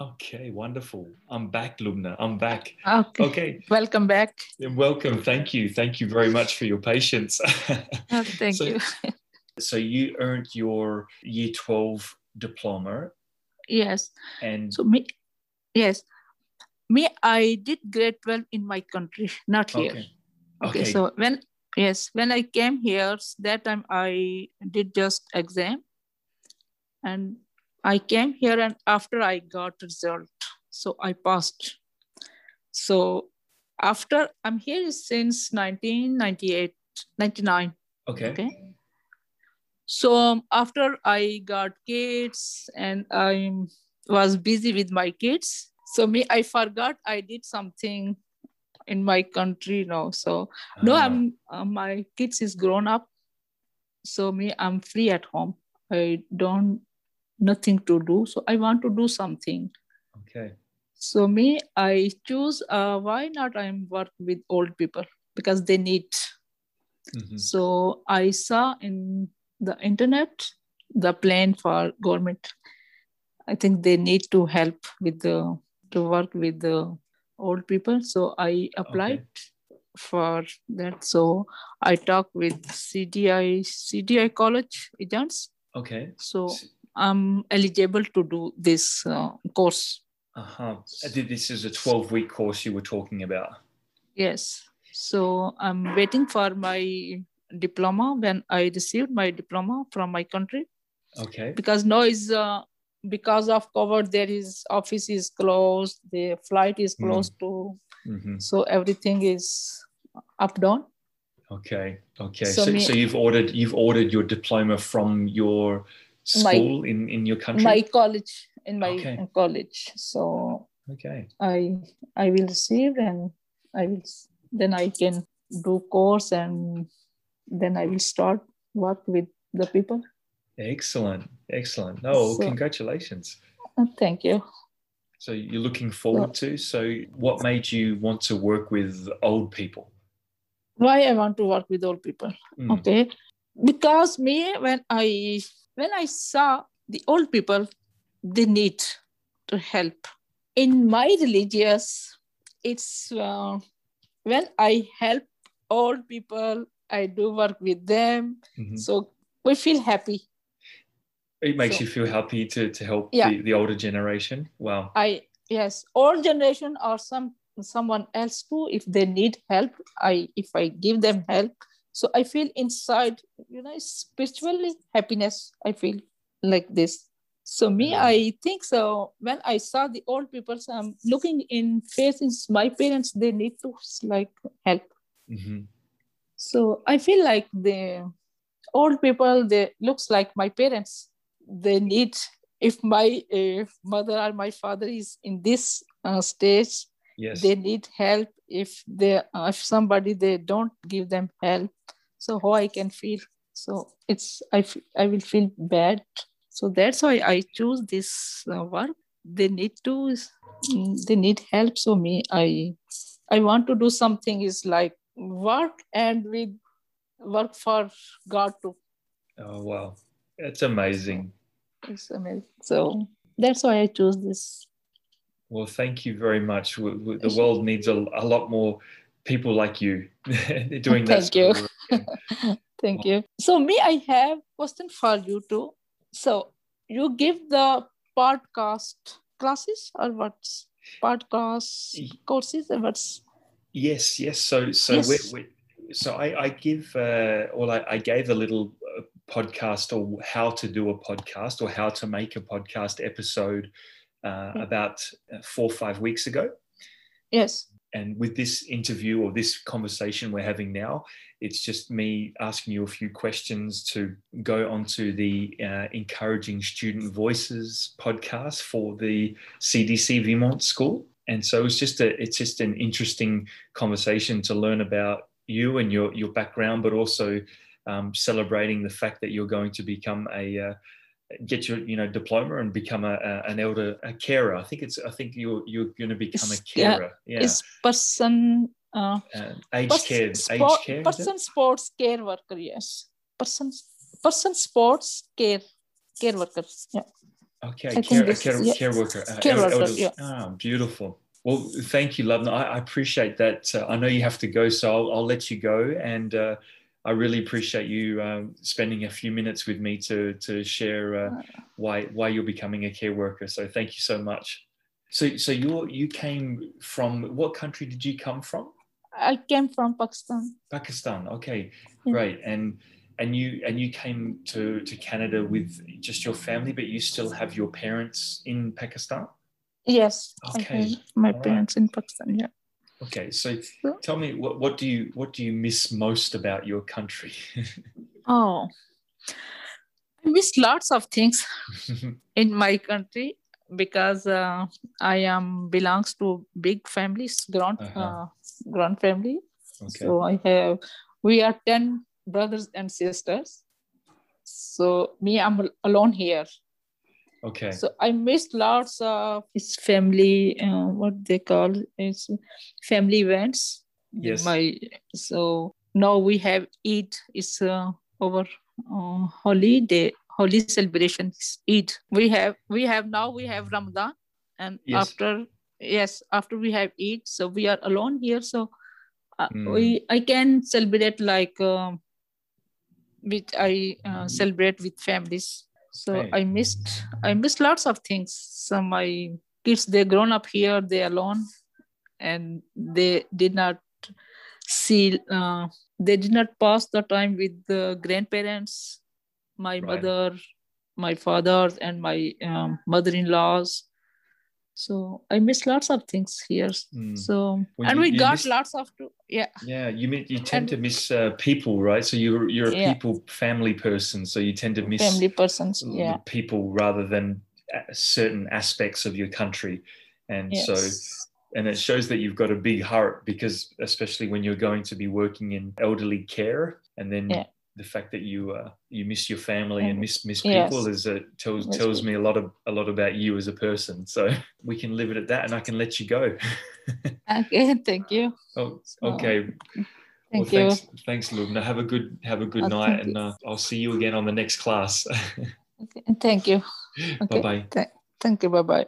Okay, wonderful. I'm back, Lubna. I'm back. Okay. Okay, Welcome back. welcome. Thank you. Thank you very much for your patience. Oh, thank So- you. so you earned your year 12 diploma Yes. and So me, yes, me, I did grade 12 in my country, not here. okay. Okay. Okay. So when, yes, when I came here, that time I did just exam and I came here and after I got result, so I passed. So after I'm here since 1998, 99. Okay. Okay. So after I got kids and I was busy with my kids, so me I forgot I did something in my country now. So no, Ah, I'm uh, my kids is grown up, so me I'm free at home. I don't nothing to do, so I want to do something. Okay. So me I choose uh, why not I'm work with old people because they need Mhm. so I saw in the internet the plan for government. I think they need to help with the to work with the old people. So I applied for that. So I talked with CDI CDI college agents. Okay. So I'm eligible to do this uh, course. Uh-huh. This is a 12 week course you were talking about. Yes. So I'm waiting for my diploma when I received my diploma from my country. Okay. because now is uh, because of COVID, there is office is closed, the flight is Mm. closed too, hmm so everything is up down. Okay. Okay. So So, me- so you've ordered you've ordered your diploma from your My- school in, in your country? My college in my Okay. college, so Okay. I I will receive and I will then I can do course and then I will start work with the people. Excellent. Excellent. Oh, So- congratulations. Uh, Thank you. So you're looking forward to. So what made you want to work with old people? Why I want to work with old people? Mm, okay because me when i when i saw the old people they need to help in my religious it's uh, when i help old people i do work with them mhm. so we feel happy It makes so- you feel happy to, to help Yeah. the, the older generation. Wow. i yes old generation or some someone else too if they need help i if i give them help so i feel inside you know spiritually happiness i feel like this. So me i think so. When i saw the old people so i'm looking in faces my parents they need to like help. Hmm so i feel like the old people they looks like my parents. They need if my uh, mother or my father is in this uh, stage Yes. they need help if they uh, if somebody they don't give them help. So how i can feel? So it's i i will feel bad. So that's why i choose this uh, work. They need to mm, they need help. So me i i want to do something is like work and we work for god too oh, wow. That's amazing. it's amazing. So that's why i chose this Well, thank you very much. The world needs a, a lot more people like you doing that. Thank you. sort of work. Thank you. So me, I have question for you too. So you give the podcast classes or what's podcast courses or what's Yes, yes. So, so Yes. we, we, so I, I give, uh, well, I, I gave a little uh, podcast or how to do a podcast or how to make a podcast episode uh, Yeah. about uh, four or five weeks ago. yes. And with this interview or this conversation we're having now, it's just me asking you a few questions to go onto the uh, Encouraging Student Voices podcast for the CDC Vermont School. And so it's just a it's just an interesting conversation to learn about you and your your background, but also um, celebrating the fact that you're going to become a uh, get your you know diploma and become a, a an elder a carer. I think it's I think you're you're going to become a yeah, carer. Yeah, Is person uh, uh, aged pers- care, aged sport- care. person sports care worker? Yes. Person person sports care care worker Yeah. Okay, I care, this care, yeah. care worker. uh, Care el- worker, yeah. Ah, beautiful. Well, thank you, Lubna. I, I appreciate that. Uh, I know you have to go, so I'll, I'll let you go. And uh, I really appreciate you um, spending a few minutes with me to to share uh, why why you're becoming a care worker. So thank you so much. So so you you came from what country did you come from? I came from Pakistan. Pakistan. Okay, Yeah. great. And and you and you came to to Canada with just your family, but you still have your parents in Pakistan. Yes, Okay, my alright. parents in Pakistan. Yeah. Okay, so tell me what what do you what do you miss most about your country? Oh, I miss lots of things in my country because uh, I am belongs to big families, grand Uh-huh. uh, grand family. okay. So I have we are ten brothers and sisters. So me, I'm alone here. Okay. So I missed lots of his family. Uh, what they call is family events. Yes. My so now we have Eid. It's uh, our uh, holiday holy celebration is Eid. We have we have now we have Ramadan, and Yes. after yes after we have Eid, so we are alone here. So uh, Mm. we I can celebrate like um, with I uh, celebrate with families. So Right. I missed I missed lots of things. So my kids they grown up here, they alone, and they did not see uh, they did not pass the time with the grandparents, my Right. mother, my father, and my um, mother-in-laws. So I missed lots of things here. Mm. So Well, and you- we you got missed- lots of yeah Yeah, you you tend And- to miss uh, people, right? So you're you're a Yeah. people family person, so you tend to miss family persons. Yeah. people rather than uh, certain aspects of your country, and so and it shows that you've got a big heart because especially when you're going to be working in elderly care and then Yeah. The fact that you uh, you miss your family and miss miss yes. people is uh, tells Miss tells people. me a lot of a lot about you as a person so we can leave it at that and I can let you go Okay. Thank you. oh, So, okay Thank well you. thanks thanks Lubna have a good have a good Uh, night and uh, I'll see you again on the next class Okay. Thank you. bye bye Thank you. Bye bye.